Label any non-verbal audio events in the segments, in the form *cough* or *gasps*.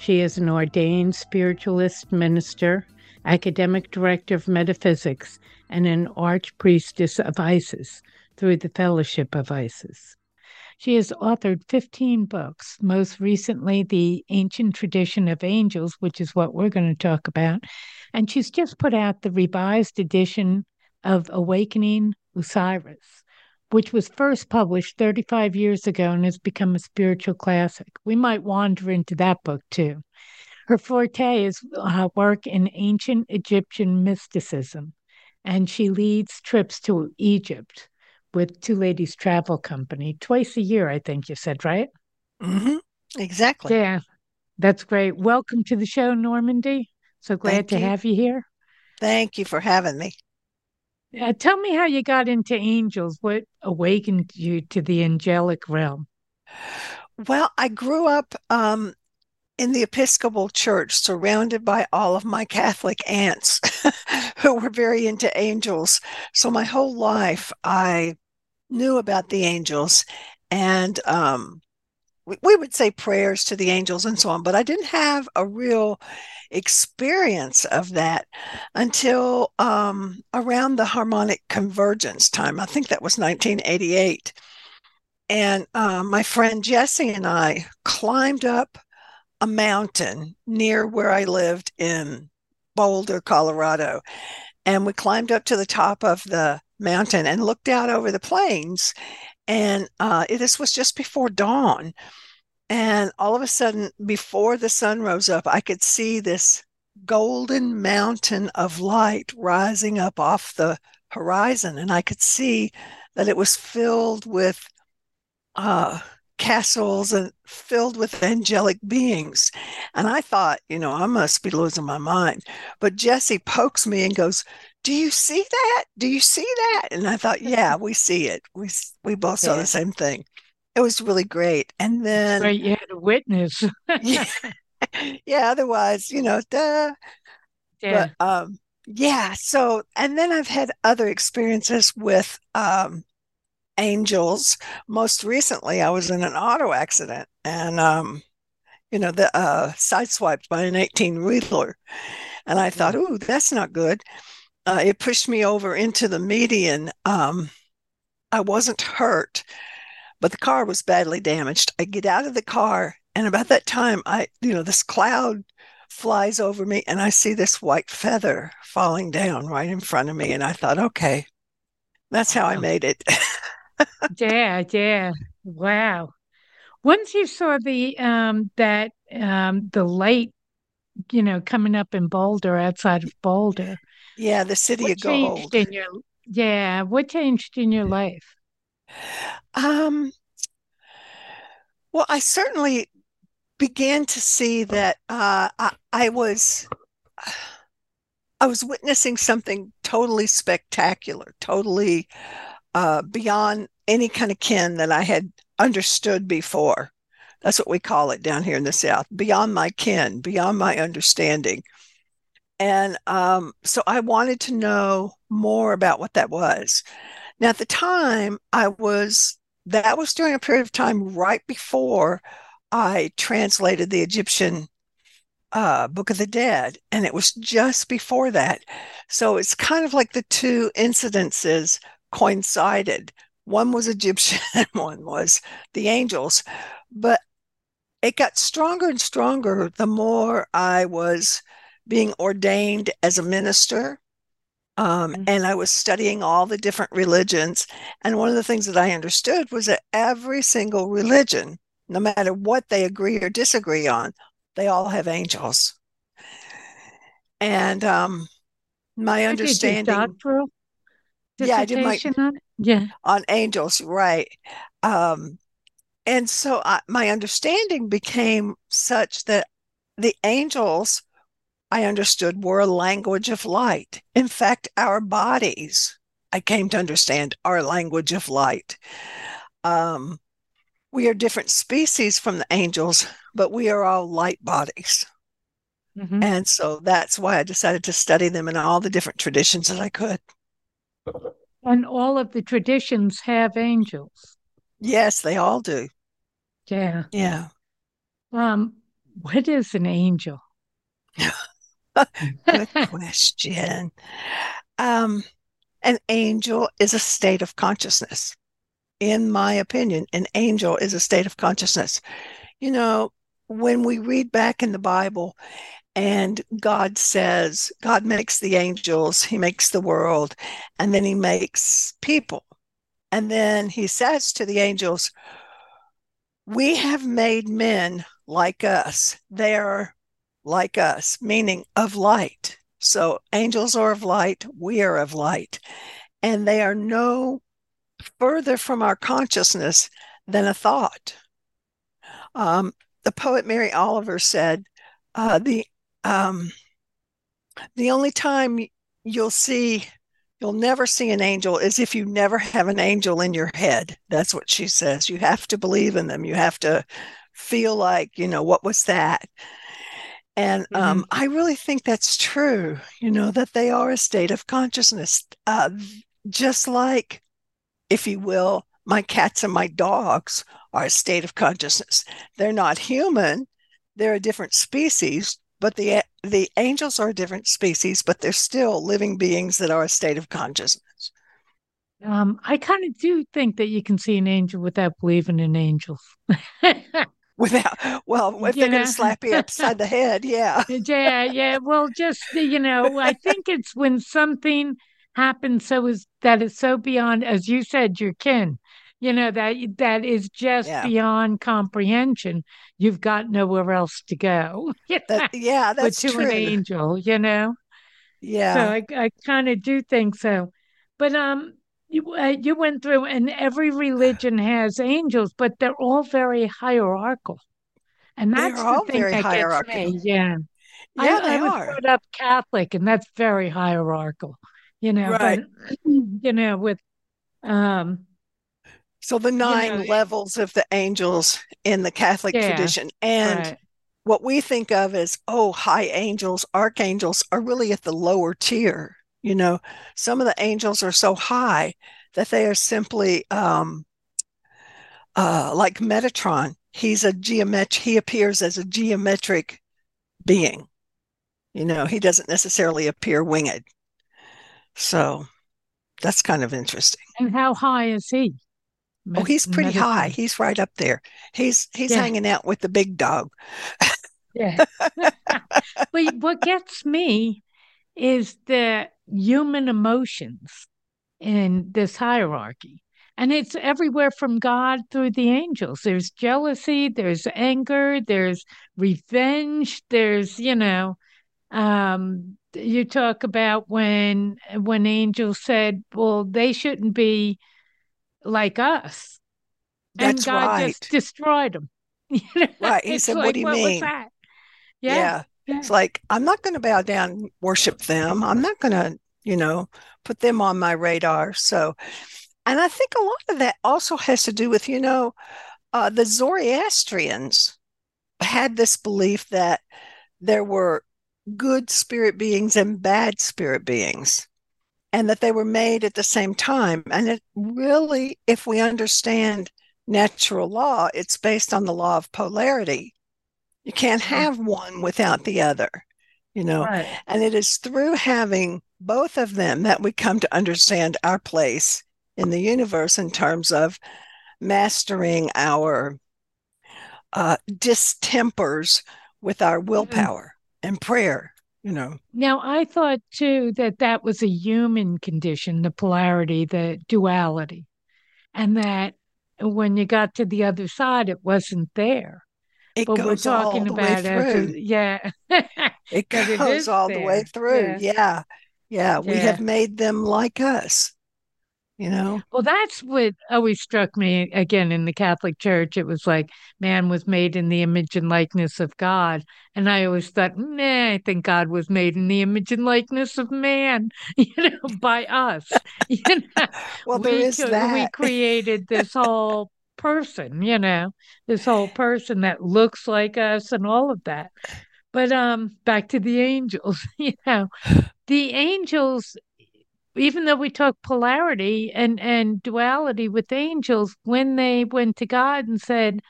She is an ordained spiritualist minister, academic director of metaphysics, and an archpriestess of Isis through the Fellowship of Isis. She has authored 15 books, most recently, The Ancient Tradition of Angels, which is what we're going to talk about. And she's just put out the revised edition of Awakening Osiris, which was first published 35 years ago and has become a spiritual classic. We might wander into that book too. Her forte is uh, work in ancient Egyptian mysticism, and she leads trips to Egypt with Two Ladies Travel Company twice a year, I think you said, right? Mm-hmm. Exactly. Yeah, that's great. Welcome to the show, Normandi. So glad Thank to you. have you here. Thank you for having me. Uh, tell me how you got into angels. What awakened you to the angelic realm? Well, I grew up um, in the Episcopal Church, surrounded by all of my Catholic aunts *laughs* who were very into angels. So my whole life, I knew about the angels, and um, we, would say prayers to the angels and so on. But I didn't have a real experience of that until um, around the harmonic convergence time. I think that was 1988. And uh, my friend Jesse and I climbed up a mountain near where I lived in Boulder, Colorado. And we climbed up to the top of the mountain and looked out over the plains. And uh, this was just before dawn. And all of a sudden, before the sun rose up, I could see this golden mountain of light rising up off the horizon. And I could see that it was filled with uh, castles and filled with angelic beings. And I thought, you know, I must be losing my mind. But Jesse pokes me and goes, "Do you see that? Do you see that?" And I thought, "Yeah, we see it. We we both saw Yeah. the same thing." It was really great. And then Right, you had a witness. *laughs* *laughs* yeah, yeah, otherwise, you know, duh. yeah. But um yeah, so and then I've had other experiences with um angels. Most recently, I was in an auto accident and um, you know, the uh sideswiped by an 18 wheeler. And I thought, ooh, that's not good. Uh, it pushed me over into the median. Um, I wasn't hurt, but the car was badly damaged. I get out of the car, and about that time, I, you know, this cloud flies over me, and I see this white feather falling down right in front of me. And I thought, okay, that's how I made it. *laughs* Yeah, yeah. Wow. Once you saw the um that um the light, you know, coming up in Boulder outside of Boulder, yeah, the city what of gold. in your yeah, what changed in your life? Um, well, I certainly began to see that uh, I, I was I was witnessing something totally spectacular, totally uh, beyond any kind of kin that I had understood before. That's what we call it down here in the South, beyond my kin, beyond my understanding. And um, so I wanted to know more about what that was. Now, at the time, I was, that was during a period of time right before I translated the Egyptian uh, Book of the Dead, and it was just before that. So it's kind of like the two incidences coincided. One was Egyptian, *laughs* one was the angels. But it got stronger and stronger the more I was being ordained as a minister. Um, Mhm. and I was studying all the different religions. And one of the things that I understood was that every single religion, no matter what they agree or disagree on, they all have angels. And um, my your understanding Yeah, I did my- on it? Yeah. on angels, right? Um, and so I, my understanding became such that the angels, I understood, were a language of light. In fact, our bodies, I came to understand, are a language of light. Um, we are different species from the angels, but we are all light bodies. Mm-hmm. And so that's why I decided to study them in all the different traditions that I could. And all of the traditions have angels. Yes, they all do. Yeah. Yeah. Um, what is an angel? *laughs* Good question. Um, an angel is a state of consciousness. In my opinion, an angel is a state of consciousness. You know, when we read back in the Bible and God says, God makes the angels, He makes the world, and then He makes people. And then He says to the angels, We have made men like us. They are like us, meaning of light. So angels are of light, we are of light. And they are no further from our consciousness than a thought. Um, the poet Mary Oliver said, uh, the um, the only time you'll see you'll never see an angel is if you never have an angel in your head. That's what she says. You have to believe in them. You have to feel like, you know, what was that? And um, mm-hmm. I really think that's true, you know, that they are a state of consciousness, uh, just like, if you will, my cats and my dogs are a state of consciousness. They're not human, they're a different species, but the the angels are a different species, but they're still living beings that are a state of consciousness. Um, I kind of do think that you can see an angel without believing in angels. *laughs* without well if they're going to slap you upside the head yeah. *laughs* Yeah yeah well just you know i think it's when something happens so is that is so beyond as you said your kin you know that that is just yeah. beyond comprehension. You've got nowhere else to go. *laughs* That, yeah that's but to true. an angel you know? Yeah. So i, I kind of do think so. But um you, uh, you went through and every religion has angels but they're all very hierarchical and that's the thing that gets me yeah yeah, I, I was are. brought up Catholic, and that's very hierarchical, you know. Right. But *clears throat* you know, with um, so the nine you know, levels of the angels in the Catholic yeah, tradition. And right. what we think of as, oh, high angels, archangels are really at the lower tier. You know, some of the angels are so high that they are simply um, uh, like Metatron. He's a geometric, he appears as a geometric being. You know, he doesn't necessarily appear winged. So that's kind of interesting. And how high is he? oh, he's pretty medicine. high. He's right up there. He's he's yeah. hanging out with the big dog. yeah. *laughs* but what gets me is the human emotions in this hierarchy. And it's everywhere from God through the angels. There's jealousy, there's anger, there's revenge, there's, you know, um, you talk about when when angels said, well, they shouldn't be like us. That's and God right. just destroyed them. *laughs* right. He said, like, What do you what mean? Yeah. yeah. It's like, I'm not going to bow down worship them. I'm not going to, you know, put them on my radar. So, and I think a lot of that also has to do with, you know, uh, the Zoroastrians had this belief that there were good spirit beings and bad spirit beings and that they were made at the same time. And it really, if we understand natural law, it's based on the law of polarity. You can't mm-hmm. have one without the other, you know. Right. And it is through having both of them that we come to understand our place in the universe in terms of mastering our uh, distempers with our mm-hmm. willpower mm-hmm. and prayer you know. Now, I thought too that that was a human condition, the polarity, the duality, and that when you got to the other side, it wasn't there. It but we're talking about it. Yeah. *laughs* it goes it all there. the way through. Yeah. yeah. Yeah. We have made them like us. you know well that's what always struck me again in the catholic church it was like man was made in the image and likeness of god and i always thought nah i think god was made in the image and likeness of man *laughs* you know by us *laughs* you know well there we, is that. we created this whole person you know this whole *sighs* person that looks like us and all of that. But um back to the angels *laughs* you know. The angels even though we talk polarity and and duality with angels when they went to god and said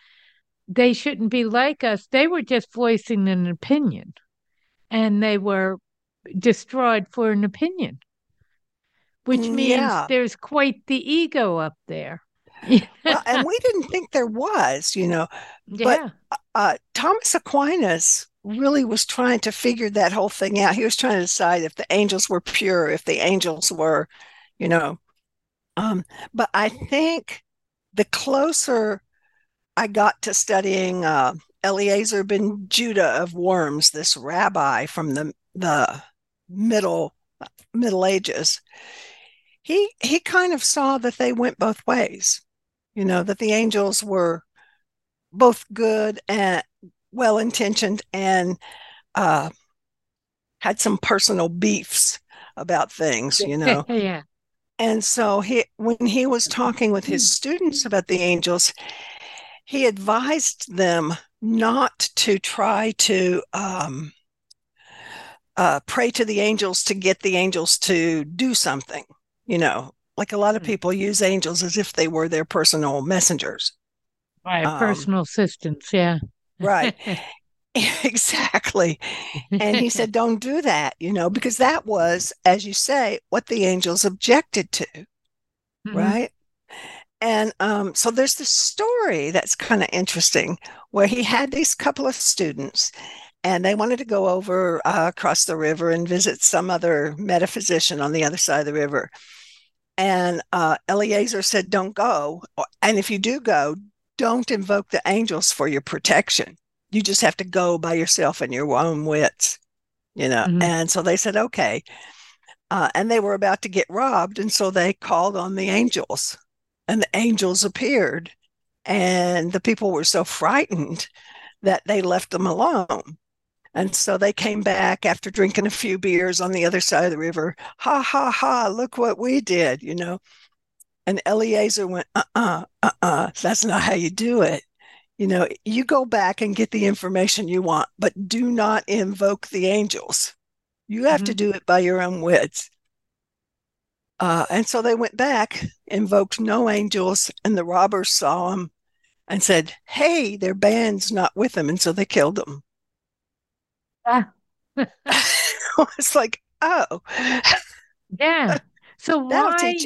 they shouldn't be like us they were just voicing an opinion. And they were destroyed for an opinion which mm, means yeah. there's quite the ego up there *laughs* well, and we didn't *laughs* think there was you know yeah. but uh, thomas aquinas really was trying to figure that whole thing out. He was trying to decide if the angels were pure, if the angels were, you know. Um, but I think the closer I got to studying uh, Eliezer ben Judah of Worms, this rabbi from the the middle Middle Ages, he he kind of saw that they went both ways. You know that the angels were both good and well intentioned and uh, had some personal beefs about things, you *laughs* know. yeah. And so he, when he was talking with his students about the angels, he advised them not to try to um, uh, pray to the angels to get the angels to do something. You know, like a lot of hmm. people use angels as if they were their personal messengers. Right, um, personal assistants. Yeah right *laughs* *laughs* exactly and he said *laughs* don't do that you know because that was as you say what the angels objected to mm-hmm. right and um, so there's this story that's kind of interesting where he had these couple of students and they wanted to go over uh, across the river and visit some other metaphysician on the other side of the river and uh, eliezer said don't go and if you do go don't invoke the angels for your protection. You just have to go by yourself and your own wits, you know. Mm-hmm. And so they said, okay. Uh, and they were about to get robbed. And so they called on the angels, and the angels appeared. And the people were so frightened that they left them alone. And so they came back after drinking a few beers on the other side of the river. Ha ha ha, look what we did, you know. And Eliezer went, uh uh-uh, uh, uh-uh, that's not how you do it. You know, you go back and get the information you want, but do not invoke the angels. You have mm-hmm. to do it by your own wits. Uh, and so they went back, invoked no angels, and the robbers saw them and said, Hey, their band's not with them. And so they killed them. Ah. *laughs* *laughs* it's like, oh. Yeah. So *laughs* why?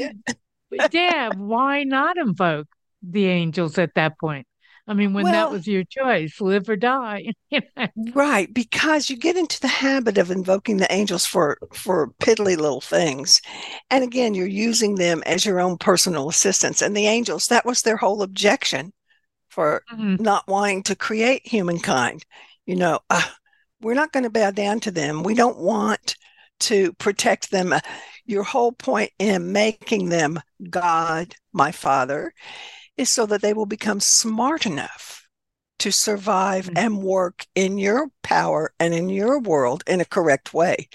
yeah, why not invoke the angels at that point? I mean, when well, that was your choice, live or die. right, because you get into the habit of invoking the angels for for piddly little things. And again, you're using them as your own personal assistants. And the angels, that was their whole objection for mm-hmm. not wanting to create humankind. You know, uh, we're not going to bow down to them. We don't want to protect them. Your whole point in making them God, my Father, is so that they will become smart enough to survive mm-hmm. and work in your power and in your world in a correct way.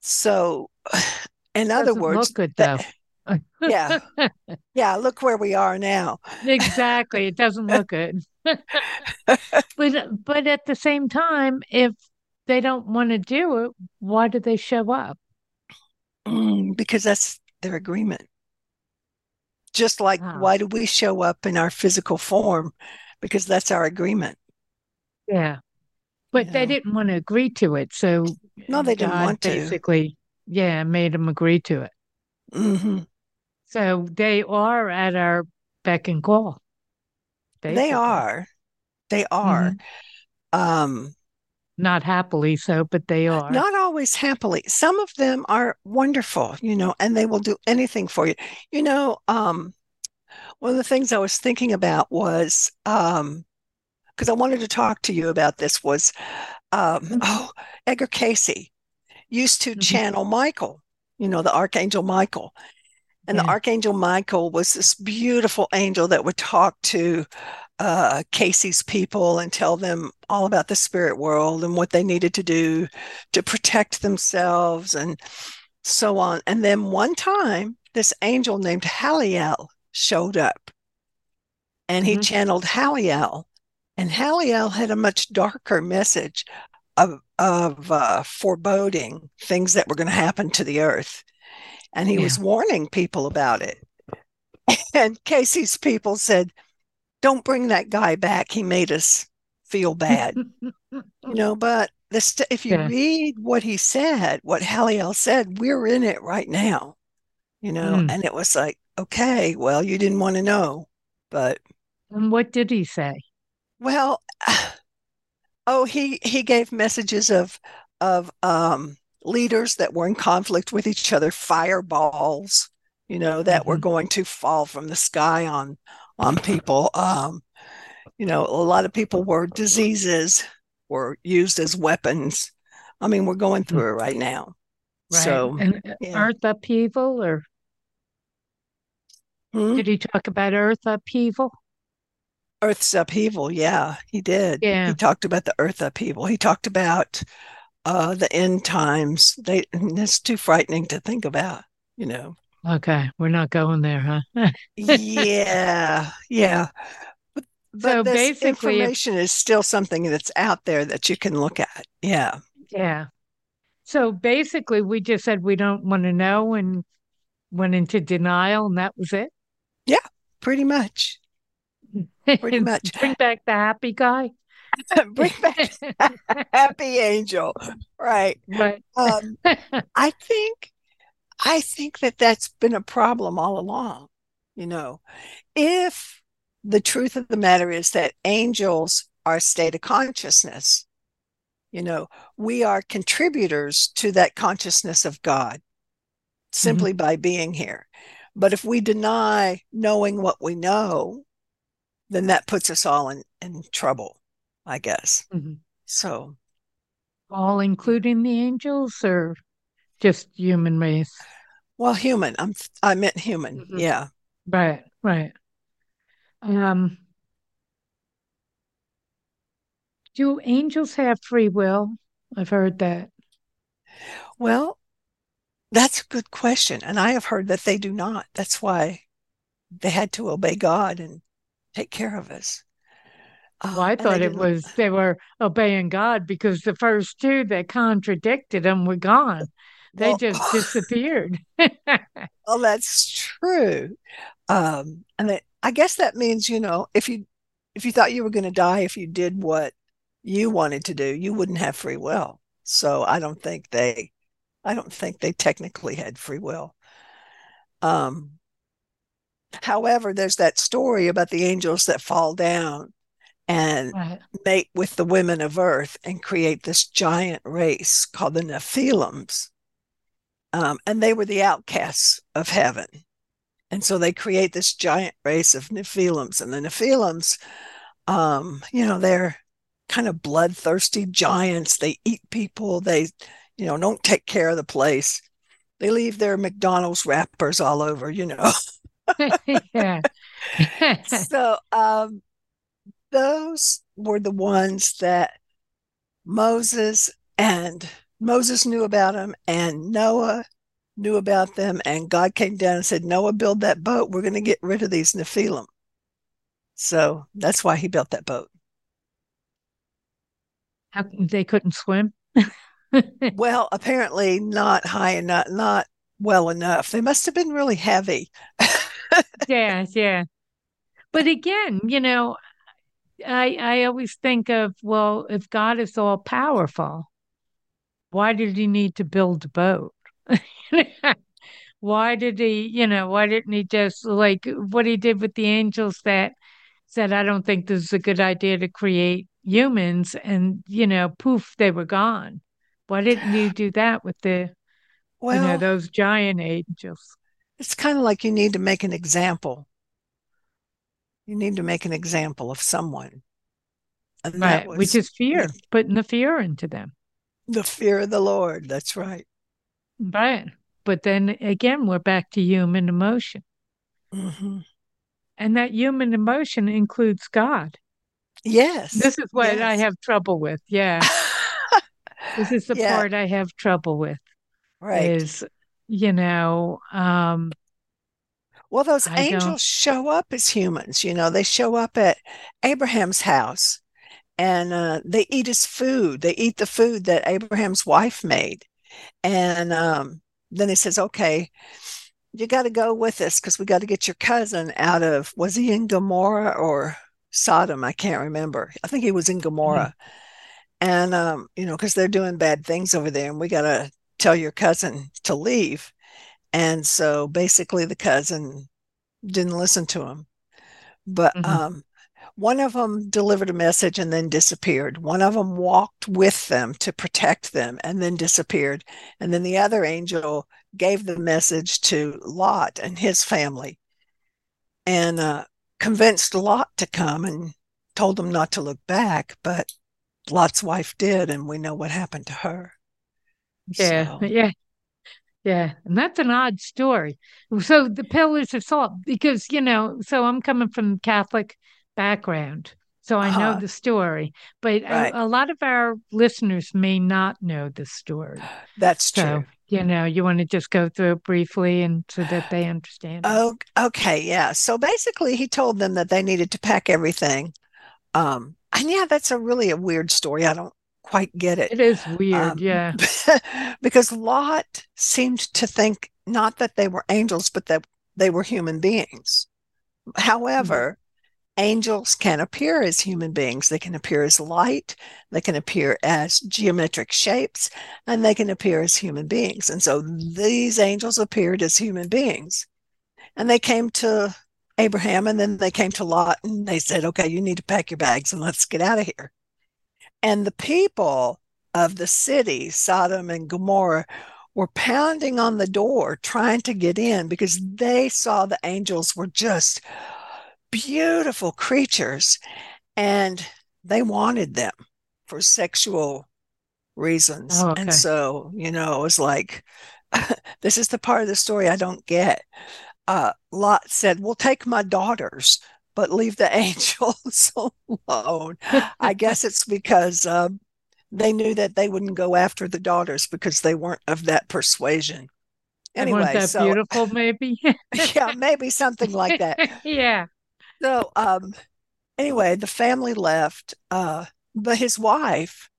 So, *sighs* in other words, look good though. *laughs* yeah, *laughs* yeah. Look where we are now. *laughs* exactly, it doesn't look good. But but at the same time, if they don't want to do it, why do they show up? Mm, because that's their agreement. Just like wow. why do we show up in our physical form? Because that's our agreement. Yeah. But you they didn't want to agree to it. So no, they didn't God want to. Basically, yeah, made them agree to it. Mm-hmm. So they are at our beck and call. Basically. They are. They are. Mm-hmm. Um, not happily so, but they are. Not always happily. Some of them are wonderful, you know, and they will do anything for you. You know, um, one of the things I was thinking about was um, because I wanted to talk to you about this was um, mm-hmm. oh, Edgar Cayce used to mm-hmm. channel Michael, you know, the Archangel Michael. And yeah. the archangel Michael was this beautiful angel that would talk to uh, Cayce's people and tell them all about the spirit world and what they needed to do to protect themselves and so on. And then one time, this angel named Haliel showed up and he mm-hmm. channeled Haliel. And Haliel had a much darker message of, of uh, foreboding things that were going to happen to the earth. And he yeah. was warning people about it. And Cayce's people said, Don't bring that guy back. He made us feel bad. you *laughs* know, but this, if you yeah. read what he said, what Haliel said, we're in it right now. You know, mm. and it was like, okay, well, you didn't want to know, but. And what did he say? Well, *sighs* Oh, he he gave messages of of um, leaders that were in conflict with each other, fireballs, you know, that mm-hmm. were going to fall from the sky on on people. Um, you know, a lot of people were diseases were used as weapons. I mean, we're going through it right now. Right. So, and uh, yeah. earth upheaval, or hmm? did he talk about earth upheaval? Earth's upheaval. Yeah, he did. Yeah. He talked about the Earth upheaval. He talked about uh, the end times. They *laughs* that's too frightening to think about. You know. Okay, we're not going there, huh? yeah, yeah. But, but so basically, information is still something that's out there that you can look at. Yeah. Yeah. So basically, we just said we don't want to know and went into denial, and that was it. Yeah, pretty much. *laughs* Pretty much. Bring back the happy guy. *laughs* Bring back *laughs* happy angel. Right. Right. Um, *laughs* I think, I think that that's been a problem all along. You know, if the truth of the matter is that angels are a state of consciousness, you know, we are contributors to that consciousness of God simply mm-hmm. by being here. But if we deny knowing what we know, then that puts us all in, in trouble, I guess. Mm-hmm. So, all including the angels or just human race? Well, human. I'm I meant human. Mm-hmm. Yeah. Right, right. Um do angels have free will? I've heard that. Well, that's a good question. And I have heard that they do not. That's why they had to obey God and take care of us. Well, I thought it was they were obeying God because the first two that contradicted them were gone. They well, just *laughs* disappeared. well, that's true. Um, and they, I guess that means, you know, if you if you thought you were going to die if you did what you wanted to do, you wouldn't have free will. So I don't think they I don't think they technically had free will. Um, However, there's that story about the angels that fall down and right. mate with the women of earth and create this giant race called the Nephilims. Um, and they were the outcasts of heaven. And so they create this giant race of Nephilims. And the Nephilims, um, you know, they're kind of bloodthirsty giants. They eat people. They, you know, don't take care of the place. They leave their McDonald's wrappers all over, you know. *laughs* yeah. *laughs* so um, those were the ones that Moses and Moses knew about them, and Noah knew about them, and God came down and said, Noah, build that boat. We're going to get rid of these Nephilim. So that's why he built that boat. How, they couldn't swim? *laughs* well, apparently not high enough, not well enough. They must have been really heavy *laughs* yeah, yeah. But again, you know, I I always think of well, if God is all powerful, why did he need to build a boat? *laughs* why did he, you know, why didn't he just like what he did with the angels that said, I don't think this is a good idea to create humans and, you know, poof, they were gone. Why didn't you do that with the well, you know, those giant angels? it's kind of like you need to make an example. You need to make an example of someone. And right, was, which is fear, putting the fear into them. The fear of the Lord. That's right. Right. but then again, we're back to human emotion. Mm-hmm. And that human emotion includes God. Yes. This is what yes. I have trouble with. Yeah. *laughs* this is the Yeah. part I have trouble with right. is, you know, um, Well, those I don't- angels show up as humans, you know, they show up at Abraham's house and uh, they eat his food. They eat the food that Abraham's wife made. And um, then he says, okay, you got to go with us because we got to get your cousin out of, was he in Gomorrah or Sodom? I can't remember. I think he was in Gomorrah. And, um, you know, because they're doing bad things over there and we got to tell your cousin to leave. And so basically, the cousin didn't listen to him. But Mhm. um, one of them delivered a message and then disappeared. One of them walked with them to protect them and then disappeared. And then the other angel gave the message to Lot and his family and uh, convinced Lot to come and told him not to look back. But Lot's wife did, and we know what happened to her. Yeah, So- yeah, yeah. And that's an odd story. So the pillars of salt, because, you know, so I'm coming from Catholic background, so I know Uh-huh. the story, but Right. a, a lot of our listeners may not know the story. that's So, true. you know, you want to just go through it briefly and so that they understand. Oh, okay, yeah. So basically, he told them that they needed to pack everything. Um, and yeah, that's a really a weird story. I don't quite get it. It is weird, Um, yeah. *laughs* because Lot seemed to think not that they were angels, but that they were human beings. However, angels can appear as human beings. They can appear as light, they can appear as geometric shapes, and they can appear as human beings. And so these angels appeared as human beings. And they came to Abraham and then they came to Lot and they said, okay, you need to pack your bags and let's get out of here. And the people of the city, Sodom and Gomorrah, were pounding on the door trying to get in because they saw the angels were just beautiful creatures and they wanted them for sexual reasons. Oh, okay. And so, you know, it was like, *laughs* this is the part of the story I don't get. Uh, Lot said, We'll take my daughters, but leave the *laughs* angels alone. I guess it's because um, they knew that they wouldn't go after the daughters because they weren't of that persuasion. Anyway, that so beautiful, maybe. *laughs* yeah, maybe something like that. *laughs* yeah. So, um, anyway, the family left, uh, but his wife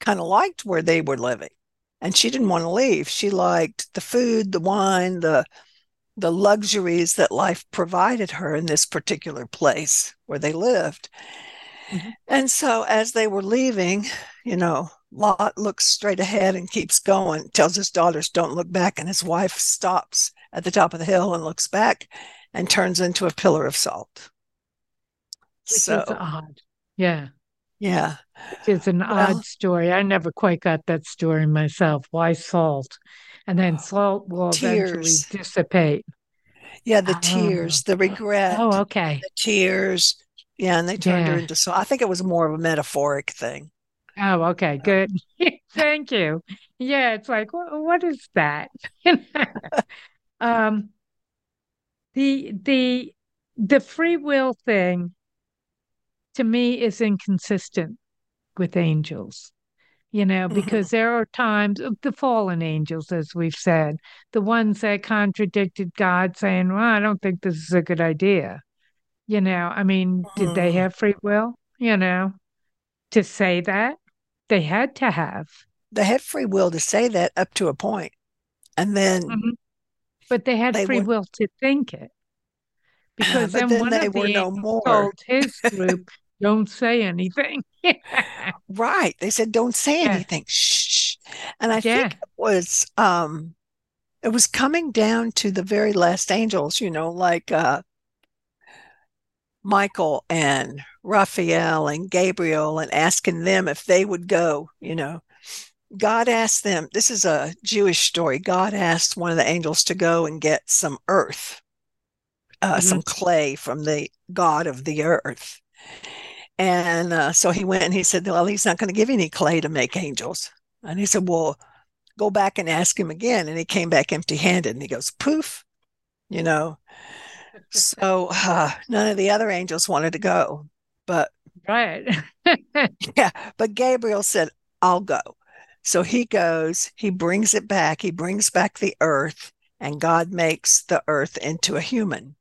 kind of liked where they were living, and she didn't want to leave. She liked the food, the wine, the the luxuries that life provided her in this particular place where they lived. Mhm. And so, as they were leaving, you know, Lot looks straight ahead and keeps going, tells his daughters, don't look back. And his wife stops at the top of the hill and looks back and turns into a pillar of salt. Which so, is odd. Yeah. yeah. It's an Well- odd story. I never quite got that story myself. Why salt? And then salt will eventually dissipate. Yeah. The Oh. tears, the regret, Oh, okay. the tears. Yeah. And they turned her into salt. I think it was more of a metaphoric thing. Oh, okay. Good. *laughs* Thank you. Yeah, it's like, wh- what is that? *laughs* um, the the the free will thing to me is inconsistent with angels. You know, Mhm. because there are times of the fallen angels, as we've said, the ones that contradicted God, saying, "Well, I don't think this is a good idea." You know, I mean, did they Mhm. have free will? You know, to say that they had to have, They had free will to say that up to a point. And then, Mhm. but they had They free would- will to think it. Because then, then one they of the were no more. told his group, "Don't say anything." Right. They said, don't say Yeah. anything. Shh. And I Yeah. think it was um it was coming down to the very last angels, you know, like uh Michael and Raphael and Gabriel and asking them if they would go, you know. God asked them, this is a Jewish story. God asked one of the angels to go and get some earth, uh, Mhm. some clay from the God of the earth. And uh, so he went and he said, Well, he's not going to give you any clay to make angels. And he said, Well, go back and ask him again. And he came back empty handed and he goes, poof, you know. so uh, none of the other angels wanted to go. But right. *laughs* yeah. But Gabriel said, I'll go. So he goes, he brings it back, he brings back the earth, and God makes the earth into a human.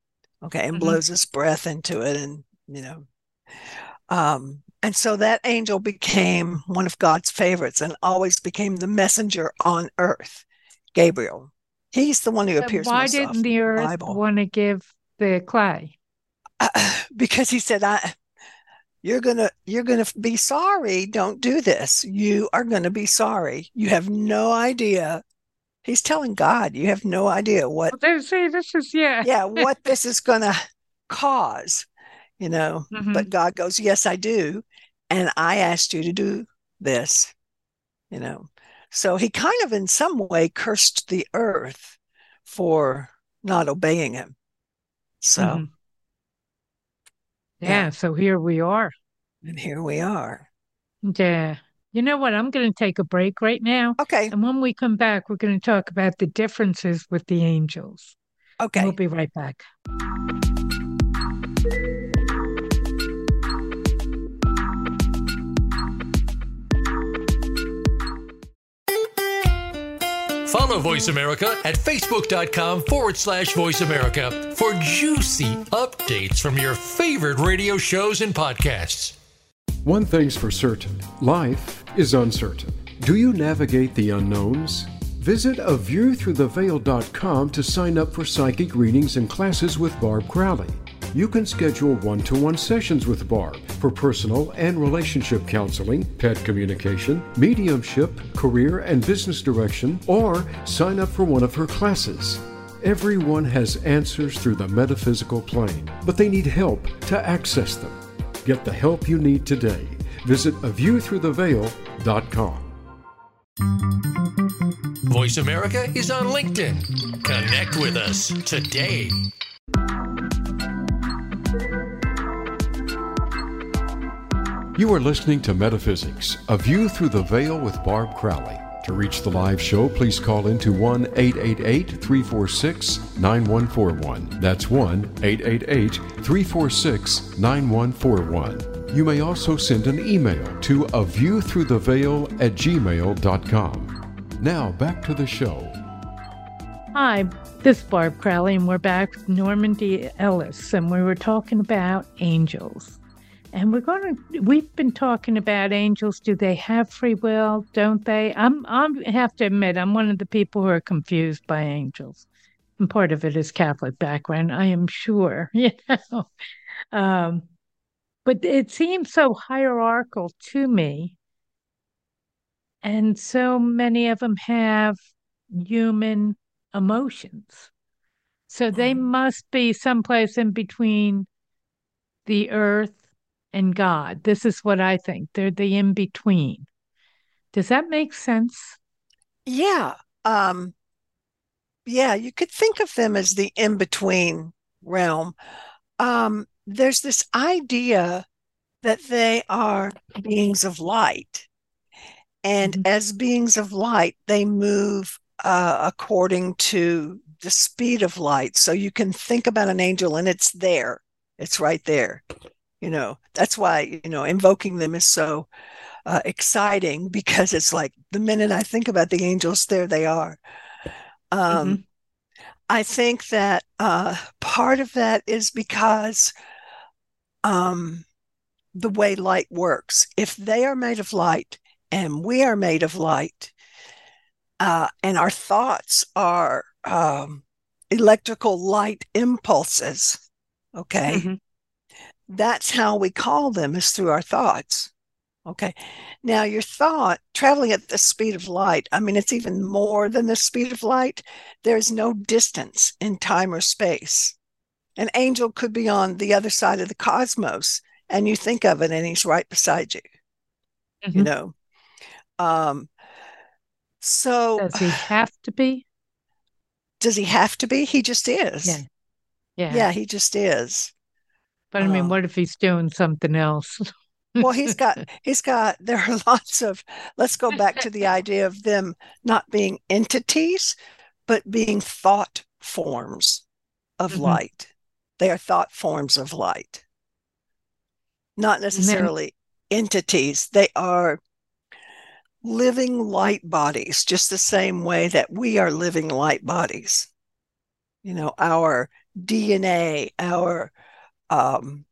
Okay. And mm-hmm. blows his breath into it. And, you know, um, and so that angel became one of God's favorites and always became the messenger on earth, Gabriel. He's the one who appears. Why didn't the earth want to give the clay? Uh, *clears throat* because he said, "I, you're gonna, you're gonna be sorry. Don't do this. You are gonna be sorry. You have no idea." He's telling God, "You have no idea what." Well, see, this is yeah, yeah, what *laughs* this is gonna cause you know. Mm-hmm. But God goes, Yes, I do. And I asked you to do this, you know. So he kind of, in some way, cursed the earth for not obeying him. So, mm-hmm. yeah, yeah, so here we are. And here we are. Yeah. You know what? I'm going to take a break right now. Okay. And when we come back, we're going to talk about the differences with the angels. Okay. We'll be right back. Follow Voice America at facebook.com forward slash voice America for juicy updates from your favorite radio shows and podcasts. One thing's for certain life is uncertain. Do you navigate the unknowns? Visit aviewthroughtheveil.com to sign up for psychic readings and classes with Barb Crowley you can schedule one to one sessions with Barb for personal and relationship counseling, pet communication, mediumship, career and business direction, or sign up for one of her classes. Everyone has answers through the metaphysical plane, but they need help to access them. Get the help you need today. Visit aviewthroughtheveil.com. Voice America is on LinkedIn. Connect with us today. You are listening to Metaphysics, a view through the veil with Barb Crowley. To reach the live show, please call into 1 888 346 9141. That's 1 888 346 9141. You may also send an email to a view through the veil at gmail.com. Now back to the show. Hi, this is Barb Crowley, and we're back with Normandi Ellis, and we were talking about angels. And we're going to, we've been talking about angels. Do they have free will? Don't they? I'm, I'm. have to admit, I'm one of the people who are confused by angels. And part of it is Catholic background, I am sure, *laughs* you know. Um, but it seems so hierarchical to me. And so many of them have human emotions. So they mm. must be someplace in between the earth and God. This is what I think. They're the in between. Does that make sense? Yeah. Um, yeah, you could think of them as the in between realm. Um, there's this idea that they are beings of light. And mm-hmm. as beings of light, they move uh, according to the speed of light. So you can think about an angel and it's there, it's right there you know that's why you know invoking them is so uh, exciting *laughs* because it's like the minute i think about the angels there they are. Um, mm-hmm. i think that uh, part of that is because um, the way light works if they are made of light and we are made of light uh, and our thoughts are um, electrical light impulses okay? Mm-hmm that's how we call them is through our thoughts. Okay. Now, your thought traveling at the speed of light, I mean, it's even more than the speed of light. There's no distance in time or space. An angel could be on the other side of the cosmos, and you think of it, and he's right beside you. Mm-hmm. You know? Um, so, does he have to be? Does he have to be? He just is. Yeah. Yeah. Yeah, he just is. But I mean, uh, what if he's doing something else? well, he's got he's got *laughs* there are lots of let's go back to the *laughs* idea of them not being entities, but being thought forms of mm-hmm. light. They are thought forms of light. Not necessarily then, entities. They are living light bodies, just the same way that we are living light bodies. You know, our DNA, our um,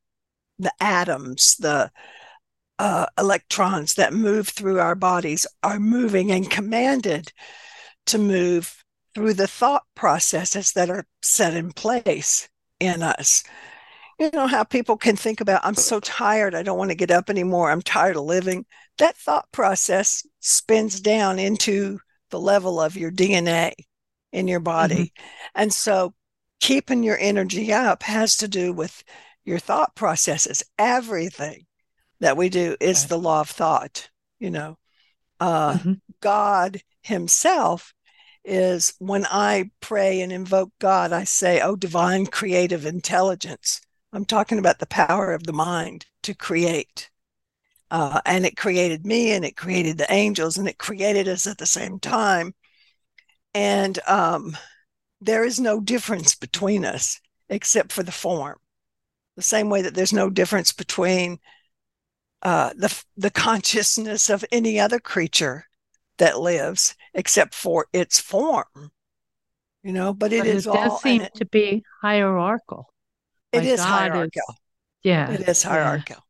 the atoms, the uh, electrons that move through our bodies are moving and commanded to move through the thought processes that are set in place in us. You know how people can think about, I'm so tired, I don't want to get up anymore, I'm tired of living. That thought process spins down into the level of your DNA in your body. Mm-hmm. And so keeping your energy up has to do with your thought processes. Everything that we do is right. the law of thought, you know. Uh, mm-hmm. God Himself is when I pray and invoke God, I say, Oh, divine creative intelligence. I'm talking about the power of the mind to create. Uh, and it created me and it created the angels and it created us at the same time. And um, there is no difference between us except for the form. The same way that there's no difference between uh, the the consciousness of any other creature that lives except for its form you know but it but is it does all seem to be hierarchical. It like is God hierarchical. Is, yeah it is hierarchical.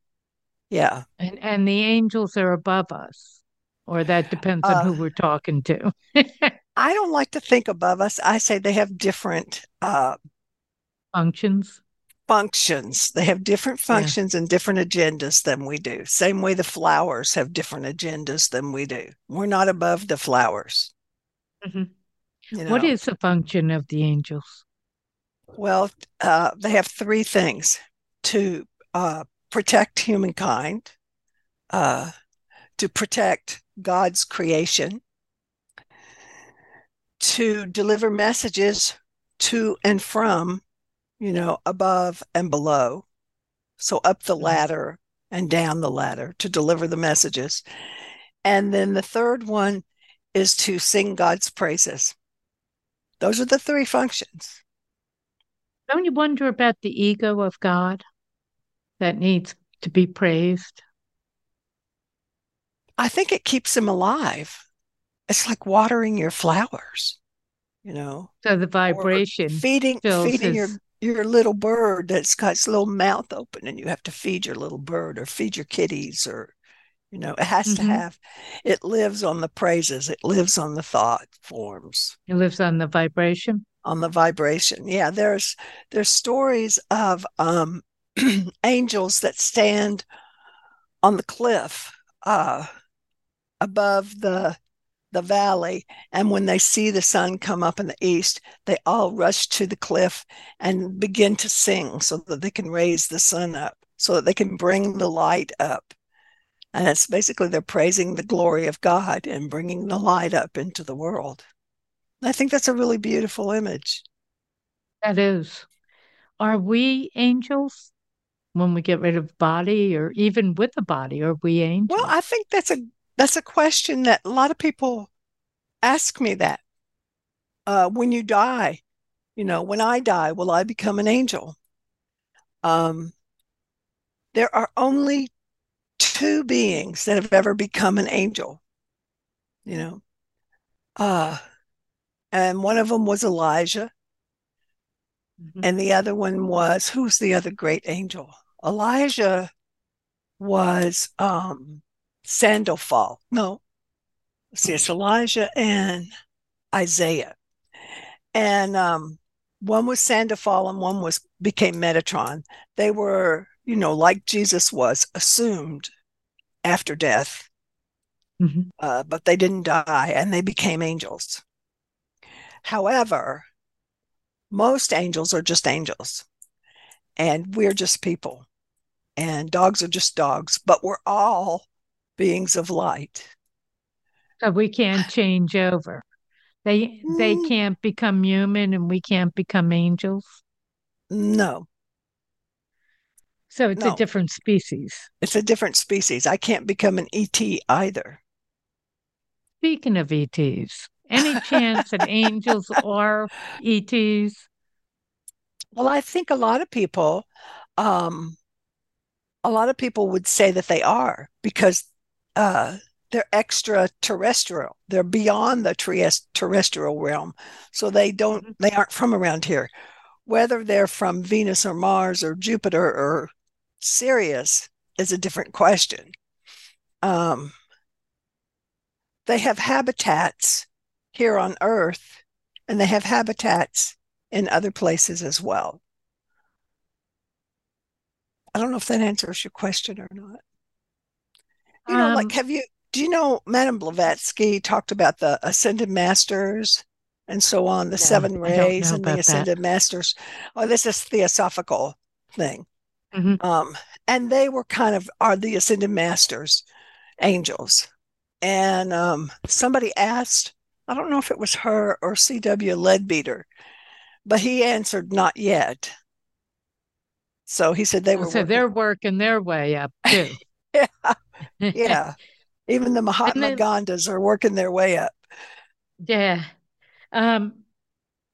Yeah. yeah. And and the angels are above us or that depends on uh, who we're talking to *laughs* i don't like to think above us i say they have different uh functions functions. They have different functions yeah. and different agendas than we do. Same way the flowers have different agendas than we do. We're not above the flowers. Mm-hmm. You know? What is the function of the angels? Well, uh, they have three things to uh, protect humankind, uh, to protect God's creation, to deliver messages to and from you know, above and below. So up the mm-hmm. ladder and down the ladder to deliver the messages. And then the third one is to sing God's praises. Those are the three functions. Don't you wonder about the ego of God that needs to be praised? I think it keeps him alive. It's like watering your flowers, you know. So the vibration feeding feeding his... your your little bird that's got its little mouth open and you have to feed your little bird or feed your kitties or you know it has mm-hmm. to have it lives on the praises it lives on the thought forms it lives on the vibration on the vibration yeah there's there's stories of um *clears throat* angels that stand on the cliff uh above the the valley. And when they see the sun come up in the east, they all rush to the cliff and begin to sing so that they can raise the sun up, so that they can bring the light up. And it's basically they're praising the glory of God and bringing the light up into the world. I think that's a really beautiful image. That is. Are we angels when we get rid of body or even with the body? Are we angels? Well, I think that's a that's a question that a lot of people ask me that. Uh, when you die, you know, when I die, will I become an angel? Um, there are only two beings that have ever become an angel, you know. Uh, and one of them was Elijah. Mm-hmm. And the other one was who's the other great angel? Elijah was um Sandalphon. No, see, it's Elijah and Isaiah. And um, one was Sandalphon and one was became Metatron. They were, you know, like Jesus was assumed after death, mm-hmm. uh, but they didn't die and they became angels. However, most angels are just angels, and we're just people, and dogs are just dogs, but we're all beings of light. So we can't change over. They they mm. can't become human and we can't become angels. No. So it's No. a different species. It's a different species. I can't become an ET either. Speaking of ETs, any chance that *laughs* angels are ETs? Well, I think a lot of people, um, a lot of people would say that they are because uh, they're extraterrestrial. They're beyond the terres- terrestrial realm, so they don't. They aren't from around here. Whether they're from Venus or Mars or Jupiter or Sirius is a different question. Um, they have habitats here on Earth, and they have habitats in other places as well. I don't know if that answers your question or not. You know, Um, like, have you, do you know Madame Blavatsky talked about the ascended masters and so on, the No, seven rays and the about that. ascended masters? Oh, this is theosophical thing. Mhm. Um, and they were kind of are the ascended masters, angels. And um, somebody asked, I don't know if it was her or C.W. Leadbeater, but he answered, not yet. So he said they were so working- they're working their way up too. *laughs* yeah, *laughs* yeah. Even the Mahatma then- Gandhas are working their way up. Yeah. Um,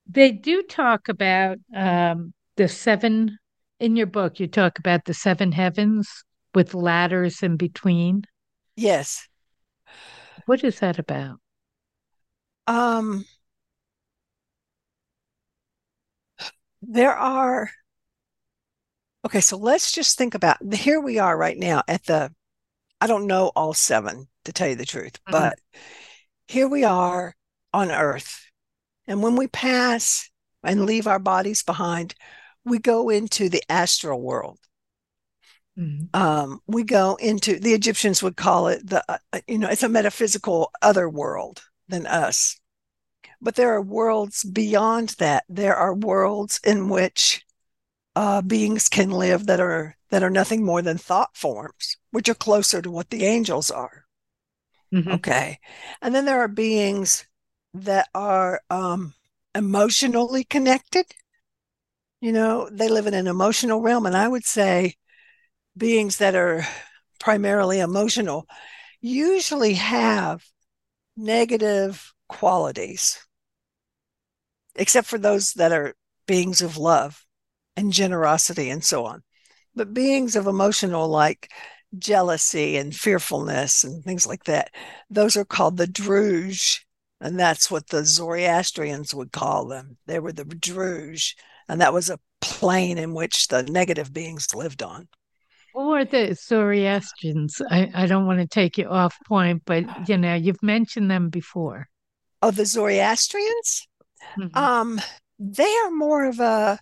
they do talk about um, the seven in your book. You talk about the seven heavens with ladders in between. Yes. What is that about? Um, there are, okay, so let's just think about here we are right now at the, I don't know all seven to tell you the truth, Mhm. but here we are on Earth. And when we pass and leave our bodies behind, we go into the astral world. Mhm. um, we go into the Egyptians would call it the uh, you know it's a metaphysical other world than us, but there are worlds beyond that. There are worlds in which uh, beings can live that are that are nothing more than thought forms, which are closer to what the angels are. Mhm. Okay, and then there are beings that are um, emotionally connected. You know, they live in an emotional realm, and I would say beings that are primarily emotional usually have negative qualities, except for those that are beings of love and generosity and so on. But beings of emotional, like jealousy and fearfulness and things like that, those are called the Druj. And that's what the Zoroastrians would call them. They were the Druj. And that was a plane in which the negative beings lived on. Or the Zoroastrians. I, I don't want to take you off point, but you know, you've mentioned them before. Oh, the Zoroastrians? Mhm. Um, they are more of a.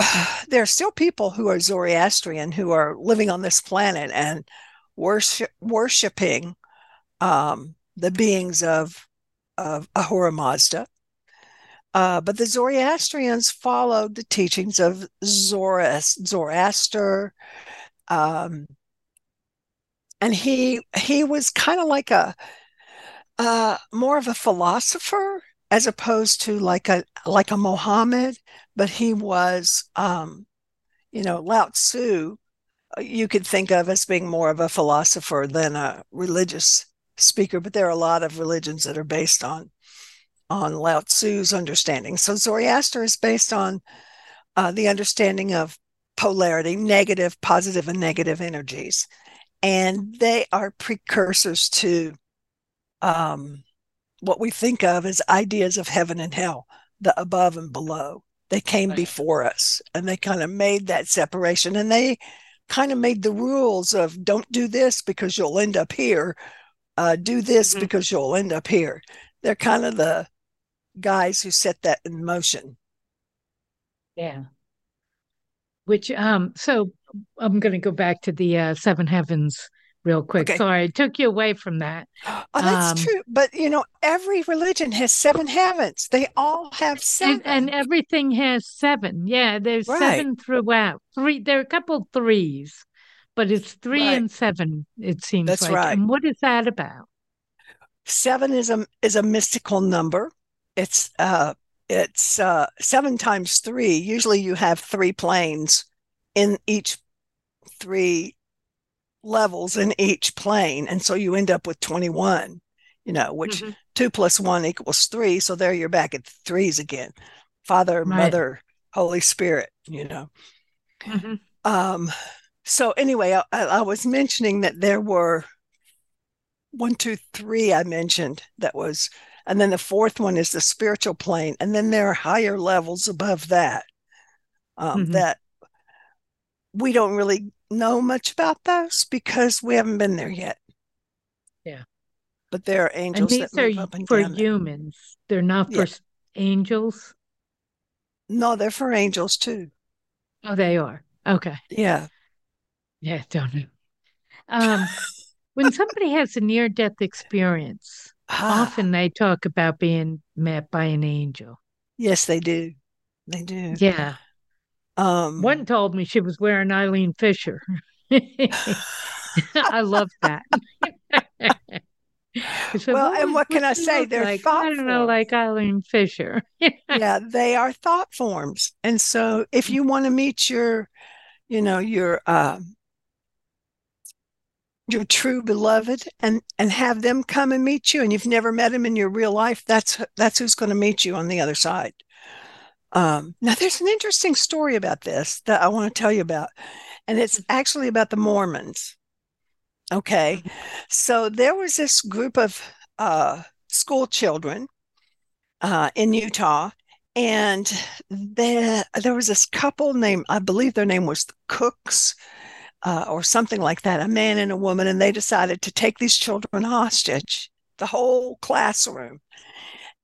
*sighs* There are still people who are Zoroastrian who are living on this planet and worship worshiping um, the beings of of Ahura Mazda. Uh, but the Zoroastrians followed the teachings of Zoroaster, um, and he he was kind of like a uh, more of a philosopher as opposed to like a like a Mohammed, but he was, um, you know, Lao Tzu. uh, You could think of as being more of a philosopher than a religious speaker, but there are a lot of religions that are based on on Lao Tzu's understanding. So Zoroaster is based on uh, the understanding of polarity, negative, positive, and negative energies, and they are precursors to um, what we think of as ideas of heaven and hell, the above and below. They came Right. before us and they kind of made that separation and they kind of made the rules of don't do this because you'll end up here, uh, do this Mhm. because you'll end up here. They're kind of the guys who set that in motion. Yeah. Which um so I'm going to go back to the uh, seven heavens real quick. Okay. Sorry, I took you away from that. *gasps* Oh, that's Um, true. But you know, every religion has seven heavens. They all have seven. And, and everything has seven. Yeah, there's Right. seven throughout. Three there are a couple threes, but it's three Right. and seven, it seems That's like. right. And what is that about? seven is a is a mystical number. It's uh it's uh seven times three. Usually you have three planes in each three levels in each plane. And so you end up with 21, you know, which mm-hmm. two plus one equals three. So there you're back at threes again Father, right. Mother, Holy Spirit, you know. Mm-hmm. Um, so anyway, I, I was mentioning that there were one, two, three, I mentioned that was, and then the fourth one is the spiritual plane. And then there are higher levels above that um, mm-hmm. that we don't really know much about those because we haven't been there yet. Yeah. But there are angels and these are for humans. They're not for yeah. angels. No, they're for angels too. Oh, they are. Okay. Yeah. Yeah, don't know. Um, when somebody has a near death experience, ah. often they talk about being met by an angel. Yes, they do. They do. Yeah. Um, One told me she was wearing Eileen Fisher. *laughs* I love that. *laughs* said, well, and what can I say? They're like? thought. I don't know, like Eileen Fisher. *laughs* yeah, they are thought forms, and so if you want to meet your, you know, your um, your true beloved, and and have them come and meet you, and you've never met him in your real life, that's that's who's going to meet you on the other side. Um, now, there's an interesting story about this that I want to tell you about, and it's actually about the Mormons. Okay, mm-hmm. so there was this group of uh, school children uh, in Utah, and there there was this couple named I believe their name was the Cooks. Uh, or something like that, a man and a woman, and they decided to take these children hostage, the whole classroom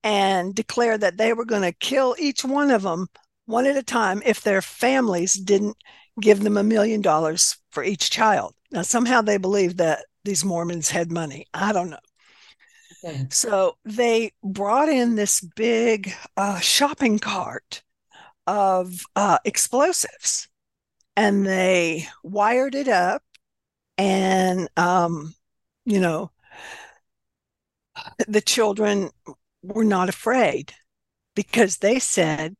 and declared that they were going to kill each one of them one at a time if their families didn't give them a million dollars for each child. Now, somehow they believed that these Mormons had money. I don't know. Okay. So they brought in this big uh, shopping cart of uh, explosives and they wired it up and, um, you know, the children were not afraid because they said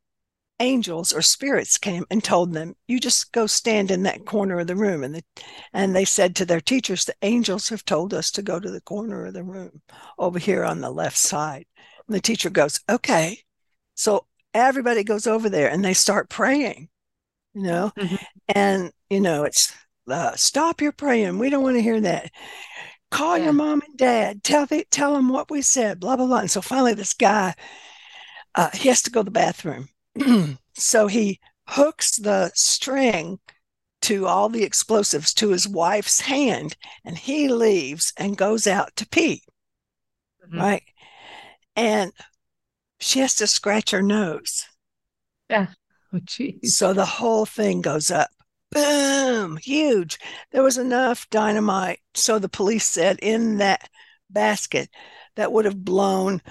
angels or spirits came and told them, "You just go stand in that corner of the room." And the, and they said to their teachers, "The angels have told us to go to the corner of the room over here on the left side." And the teacher goes, "Okay." So everybody goes over there and they start praying, you know, mm-hmm. and you know it's uh, stop your praying. We don't want to hear that call yeah. your mom and dad. Tell the, tell them what we said blah blah blah. And so finally this guy uh, he has to go to the bathroom. *clears throat* So he hooks the string to all the explosives to his wife's hand and he leaves and goes out to pee mm-hmm. right? And she has to scratch her nose. Yeah. Oh geez. so the whole thing goes up boom, huge. There was enough dynamite, so the police said, in that basket that would have blown,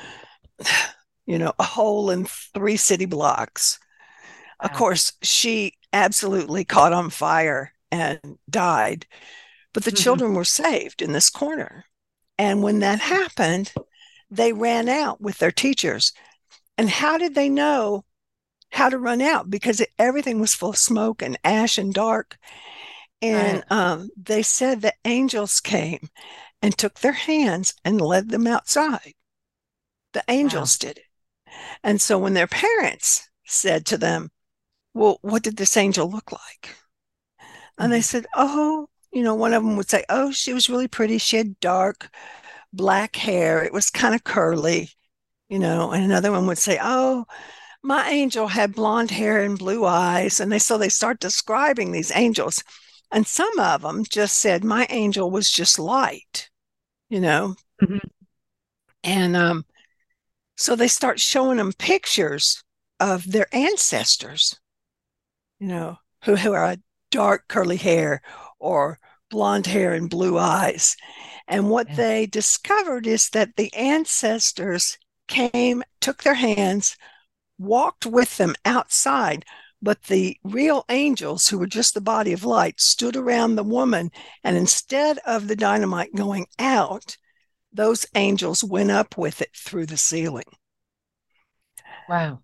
*sighs* you know, a hole in three city blocks. Wow. Of course, she absolutely caught on fire and died, but the mm-hmm. children were saved in this corner. And when that happened, they ran out with their teachers. And how did they know how to run out because it, everything was full of smoke and ash and dark. And right. um, they said that angels came and took their hands and led them outside. The angels wow. did it. And so when their parents said to them, Well, what did this angel look like? And they mm-hmm. said, Oh, you know, one of them would say, Oh, she was really pretty. She had dark black hair. It was kind of curly, you know. And another one would say, Oh, my angel had blonde hair and blue eyes. And they so they start describing these angels. And some of them just said, My angel was just light, you know. Mm-hmm. And um, so they start showing them pictures of their ancestors, you know, who, who are dark curly hair or blonde hair and blue eyes. And what yeah. they discovered is that the ancestors came, took their hands, walked with them outside. But the real angels, who were just the body of light, stood around the woman. And instead of the dynamite going out, those angels went up with it through the ceiling. Wow.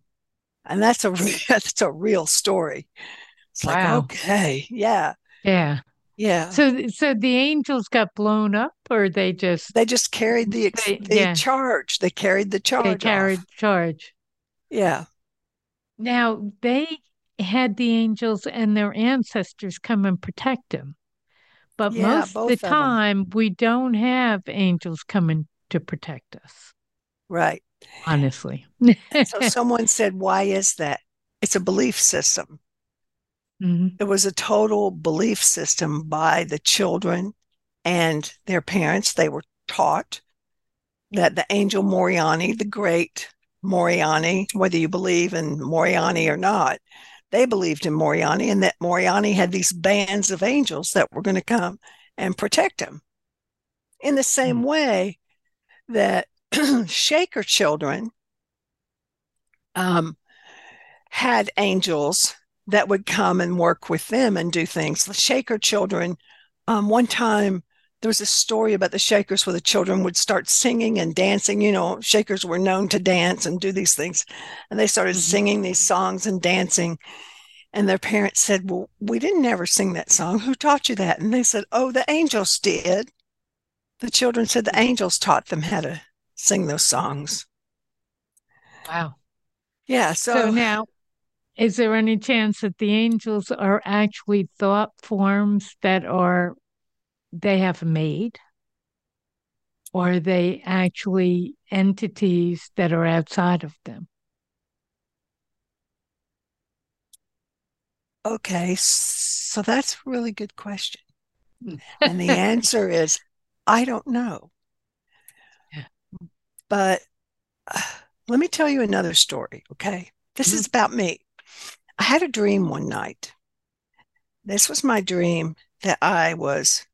And that's a *laughs* that's a real story. It's wow. like, okay, yeah. Yeah. Yeah. So so the angels got blown up or they just they just carried the, they, the yeah. charge. They carried the charge. They carried off. charge. Yeah. Now they had the angels and their ancestors come and protect them. But yeah, most of the time, we don't have angels coming to protect us. Right. Honestly. so *laughs* someone said, Why is that? It's a belief system. Mm-hmm. It was a total belief system by the children and their parents. They were taught that the angel Moriani, the great Moriani, whether you believe in Moriani or not, they believed in Moriani and that Moriani had these bands of angels that were going to come and protect him. In the same mm. way that *clears throat* Shaker children um, had angels that would come and work with them and do things. The Shaker children, um, one time there was a story about the Shakers where the children would start singing and dancing. You know, Shakers were known to dance and do these things. And they started mm-hmm. singing these songs and dancing. And their parents said, Well, we didn't ever sing that song. Who taught you that? And they said, Oh, the angels did. The children said the angels taught them how to sing those songs. Wow. Yeah. So, so now, is there any chance that the angels are actually thought forms that are they have made? Or are they actually entities that are outside of them? Okay, so that's a really good question. and the answer *laughs* is I don't know. Yeah. But uh, let me tell you another story, okay? This mm-hmm. is about me. I had a dream one night. This was my dream that I was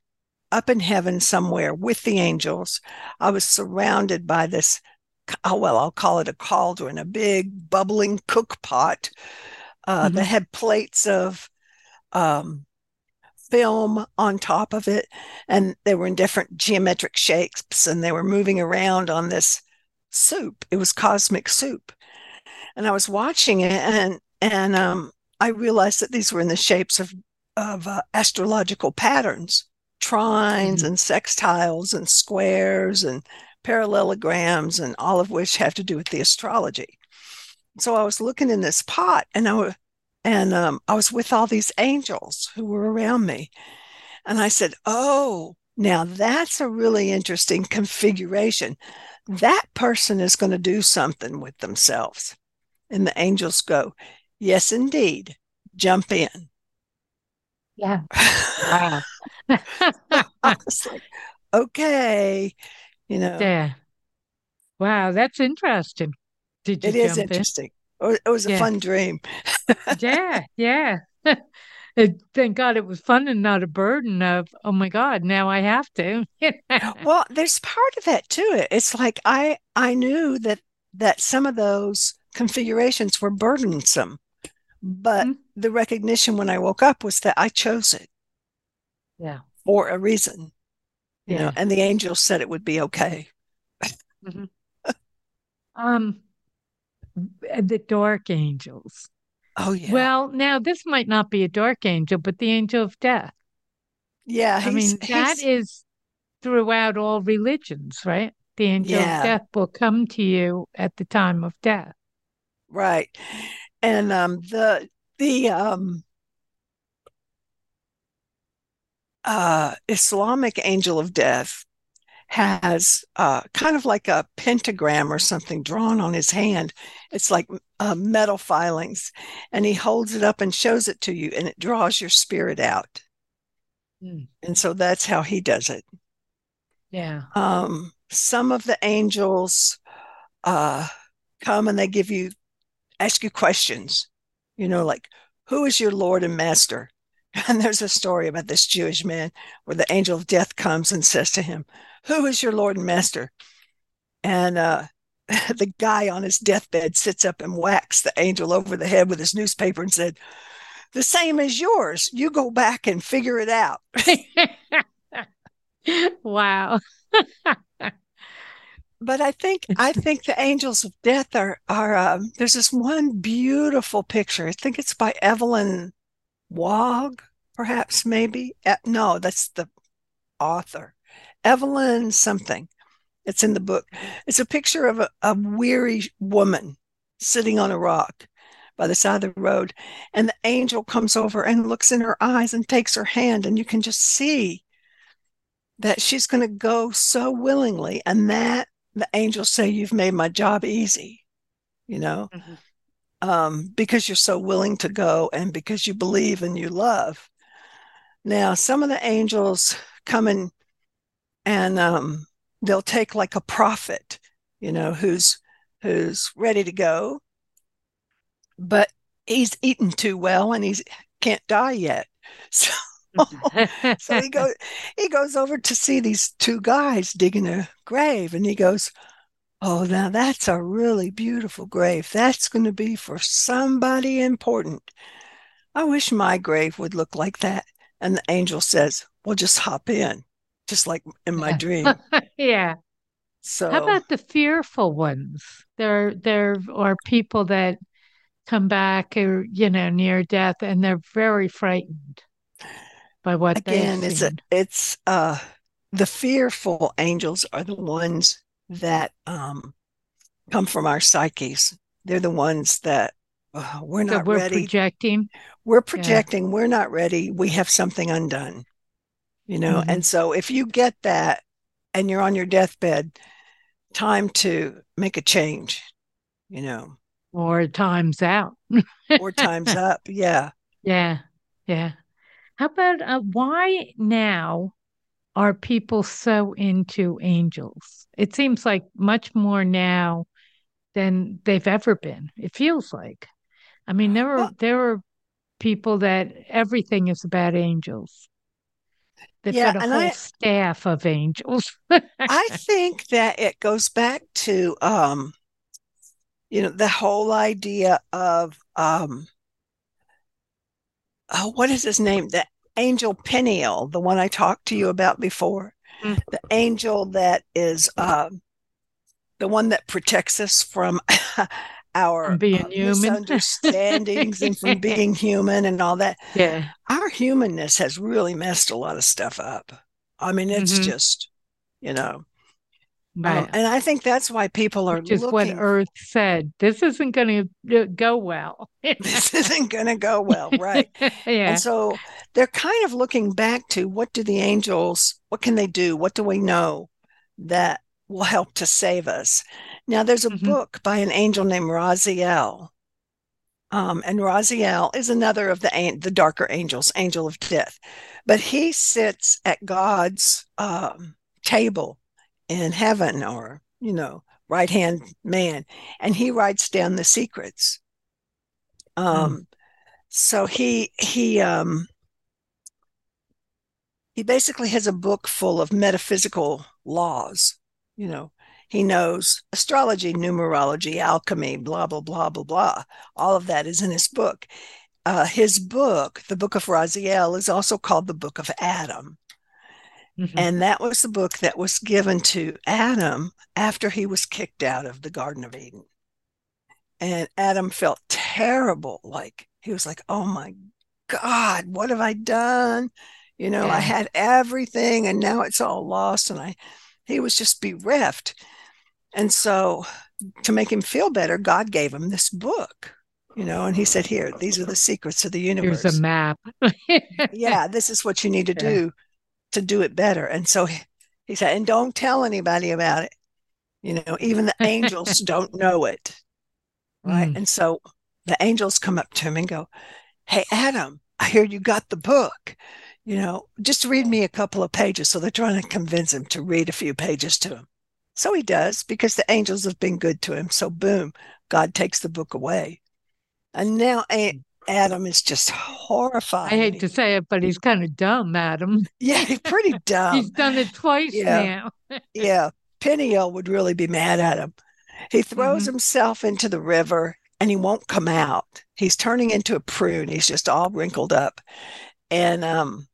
up in heaven somewhere with the angels. I was surrounded by this, oh, well, I'll call it a cauldron, a big bubbling cook pot uh, mm-hmm. that had plates of um, film on top of it. And they were in different geometric shapes and they were moving around on this soup. It was cosmic soup. And I was watching it and, and um, I realized that these were in the shapes of, of uh, astrological patterns trines mm-hmm. and sextiles and squares and parallelograms and all of which have to do with the astrology. So I was looking in this pot and I was, and um, I was with all these angels who were around me. And I said, Oh, now that's a really interesting configuration. That person is going to do something with themselves. And the angels go, Yes, indeed. Jump in. Yeah. *laughs* Wow. *laughs* I was like, okay. You know. Yeah. Wow, that's interesting. Did you It is interesting. In? It was a yeah. fun dream. yeah, *laughs* yeah. *laughs* Thank God it was fun and not a burden of, oh my God, now I have to. well, there's part of that too. It's like I I knew that that some of those configurations were burdensome, but mm-hmm. the recognition when I woke up was that I chose it. Yeah. For a reason. You yeah. know, and the angel said it would be okay. mm-hmm. Um the dark angels. Oh yeah. Well, now this might not be a dark angel, but the angel of death. Yeah, I mean that is throughout all religions, right? The angel yeah. of death will come to you at the time of death. Right. And um the the um uh Islamic angel of death has uh, kind of like a pentagram or something drawn on his hand. It's like uh, metal filings, and he holds it up and shows it to you, and it draws your spirit out. Mm. And so that's how he does it. Yeah. Um, some of the angels uh, come and they give you, ask you questions, you know, like, who is your Lord and Master? *laughs* And there's a story about this Jewish man where the angel of death comes and says to him, Who is your Lord and Master? And uh, *laughs* the guy on his deathbed sits up and whacks the angel over the head with his newspaper and said, The same as yours. You go back and figure it out. *laughs* wow. but I think I think the angels of death are are um, there's this one beautiful picture. I think it's by Evelyn Waugh, perhaps, maybe. No, that's the author. Evelyn something. It's in the book. It's a picture of a, a weary woman sitting on a rock by the side of the road. And the angel comes over and looks in her eyes and takes her hand. And you can just see that she's going to go so willingly. And that the angels say, You've made my job easy, you know, mm-hmm. Um, because you're so willing to go and because you believe and you love. Now, some of the angels come in and um, they'll take like a prophet, you know, who's who's ready to go, but he's eaten too well and he can't die yet. *laughs* So, so he goes *laughs* he goes over to see these two guys digging a grave and he goes, Oh, now that's a really beautiful grave. That's going to be for somebody important. I wish my grave would look like that. And the angel says, Well, just hop in, just like in my dream. *laughs* yeah. So how about the fearful ones? There there are people that come back or you know near death and they're very frightened by what again it's a, it's uh the fearful angels are the ones that um come from our psyches. They're the ones that uh, we're not we're ready projecting? We're projecting. Yeah. we're not ready. We have something undone you know? Mm-hmm. and so if you get that and you're on your deathbed time to make a change you know? Or time's out. *laughs* Or time's up. Yeah. Yeah. Yeah. How about uh, why now are people so into angels it seems like much more now than they've ever been it feels like i mean there are well, there are people that everything is about angels They've yeah, got a whole I, staff of angels. I *laughs* think that it goes back to um, you know, the whole idea of um oh, what is his name? The angel Peniel, the one I talked to you about before. Mm. The angel that is um the one that protects us from *laughs* our being uh, human. misunderstandings and from *laughs* being human and all that. Yeah. Our humanness has really messed a lot of stuff up. I mean, it's mm-hmm. just, you know. Um, right. Um, and I think that's why people are just what Earth said. This isn't going to go well. *laughs* this isn't going to go well, right? *laughs* yeah. And so they're kind of looking back to what do the angels? What can they do? What do we know that will help to save us? Now, there's a mm-hmm. book by an angel named Raziel. Um, and Raziel is another of the the darker angels, angel of death, but he sits at God's um, table in heaven, or you know, right hand man, and he writes down the secrets. Um, mm. so he he um, he basically has a book full of metaphysical laws, you know, he knows astrology, numerology, alchemy, blah, blah, blah, blah, blah. All of that is in his book. Uh, his book, the book of Raziel, is also called the book of Adam. Mm-hmm. And that was the book that was given to Adam after he was kicked out of the Garden of Eden. And Adam felt terrible. Like he was like, oh my God, what have I done? You know, yeah. I had everything and now it's all lost. And I, he was just bereft. And so, to make him feel better, God gave him this book, you know, and he said, Here, these are the secrets of the universe. Here's a map. *laughs* yeah, this is what you need to do to do it better. And so he, he said, And don't tell anybody about it. You know, even the angels *laughs* don't know it. Right. Mm. And so the angels come up to him and go, Hey, Adam, I hear you got the book. You know, just read me a couple of pages. So they're trying to convince him to read a few pages to him. So he does because the angels have been good to him. So, boom, God takes the book away. And now Adam is just horrified. I hate to say it, but he's kind of dumb, Adam. Yeah, he's pretty *laughs* dumb. he's done it twice yeah. now. yeah. Peniel would really be mad at him. He throws mm-hmm. himself into the river and he won't come out. He's turning into a prune. He's just all wrinkled up. And um,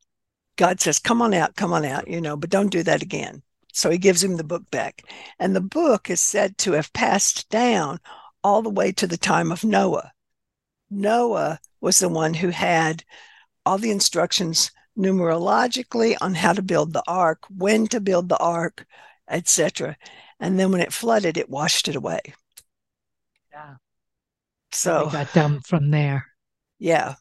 God says, Come on out, come on out, you know, but don't do that again. So he gives him the book back. And the book is said to have passed down all the way to the time of Noah. Noah was the one who had all the instructions numerologically on how to build the ark, when to build the ark, etc. And then when it flooded, it washed it away. Yeah. So we got dumb from there. Yeah.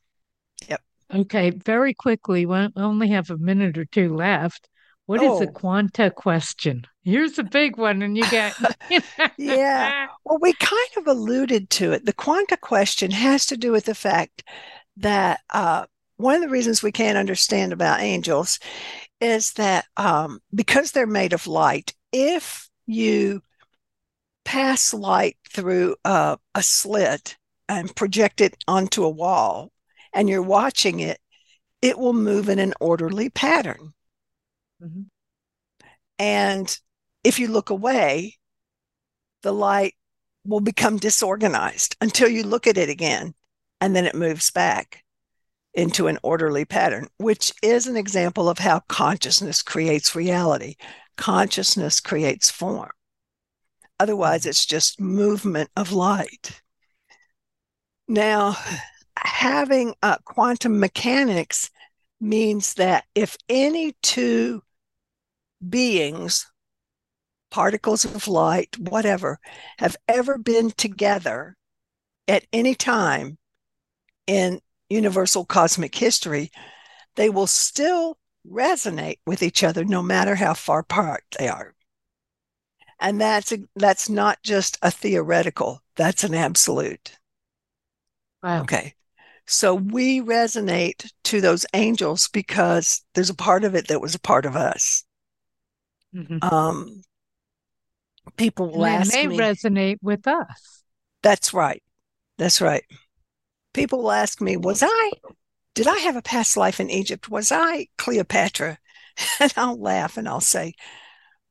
Yep. Okay. Very quickly, we only have a minute or two left. What is the Oh. quanta question? Here's a big one, and you get *laughs* Yeah. Well, we kind of alluded to it. The quanta question has to do with the fact that uh, one of the reasons we can't understand about angels is that um, because they're made of light, if you pass light through uh, a slit and project it onto a wall and you're watching it, it will move in an orderly pattern. Mhm. And if you look away, the light will become disorganized until you look at it again and then it moves back into an orderly pattern, which is an example of how consciousness creates reality. Consciousness creates form. Otherwise, it's just movement of light. Now, *sighs* having uh, quantum mechanics means that if any two beings, particles of light, whatever, have ever been together at any time in universal cosmic history, they will still resonate with each other no matter how far apart they are. And that's a, that's not just a theoretical, that's an absolute. Wow. Okay. So we resonate to those angels because there's a part of it that was a part of us. Mhm. Um, people will And ask they me. resonate with us. That's right. That's right. People will ask me, was I, did I have a past life in Egypt? Was I Cleopatra? *laughs* And I'll laugh and I'll say,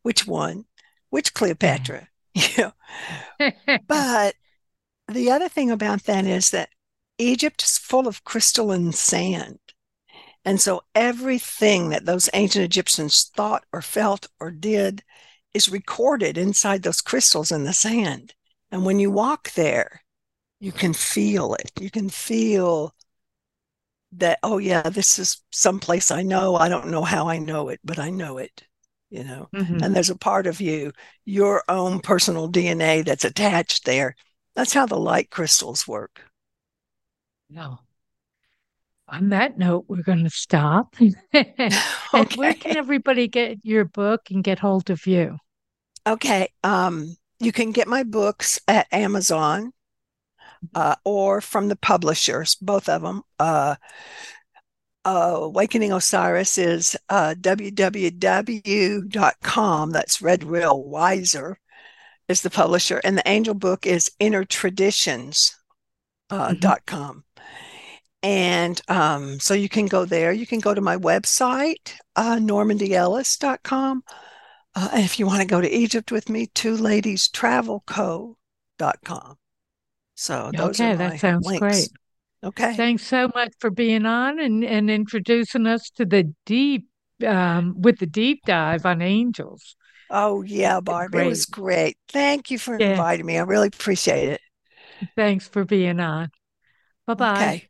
which one? Which Cleopatra? *laughs* You know, *laughs* but the other thing about that is that Egypt is full of crystalline sand. And so everything that those ancient Egyptians thought or felt or did is recorded inside those crystals in the sand. And when you walk there, you can feel it. You can feel that, oh, yeah, this is someplace I know. I don't know how I know it, but I know it, you know. Mhm. And there's a part of you, your own personal DNA that's attached there. That's how the light crystals work. No. On that note, we're going to stop. *laughs* *laughs* And where can everybody get your book and get hold of you? Okay. Um, you can get my books at Amazon uh, or from the publishers, both of them. Uh, uh, Awakening Osiris is uh, www.com. That's Red Wheel Weiser is the publisher. And the angel book is innertraditions.com. Uh, Mhm. dot com. And um, so you can go there. You can go to my website, uh, normandiellis.com. Uh, and if you want to go to Egypt with me, two ladies travelco.com. So those Okay, are that my sounds links. great. Okay. Thanks so much for being on and, and introducing us to the deep, um, with the deep dive on angels. Oh, yeah, Barb. It was great. Thank you for Yeah. inviting me. I really appreciate it. Thanks for being on. Bye bye. Okay.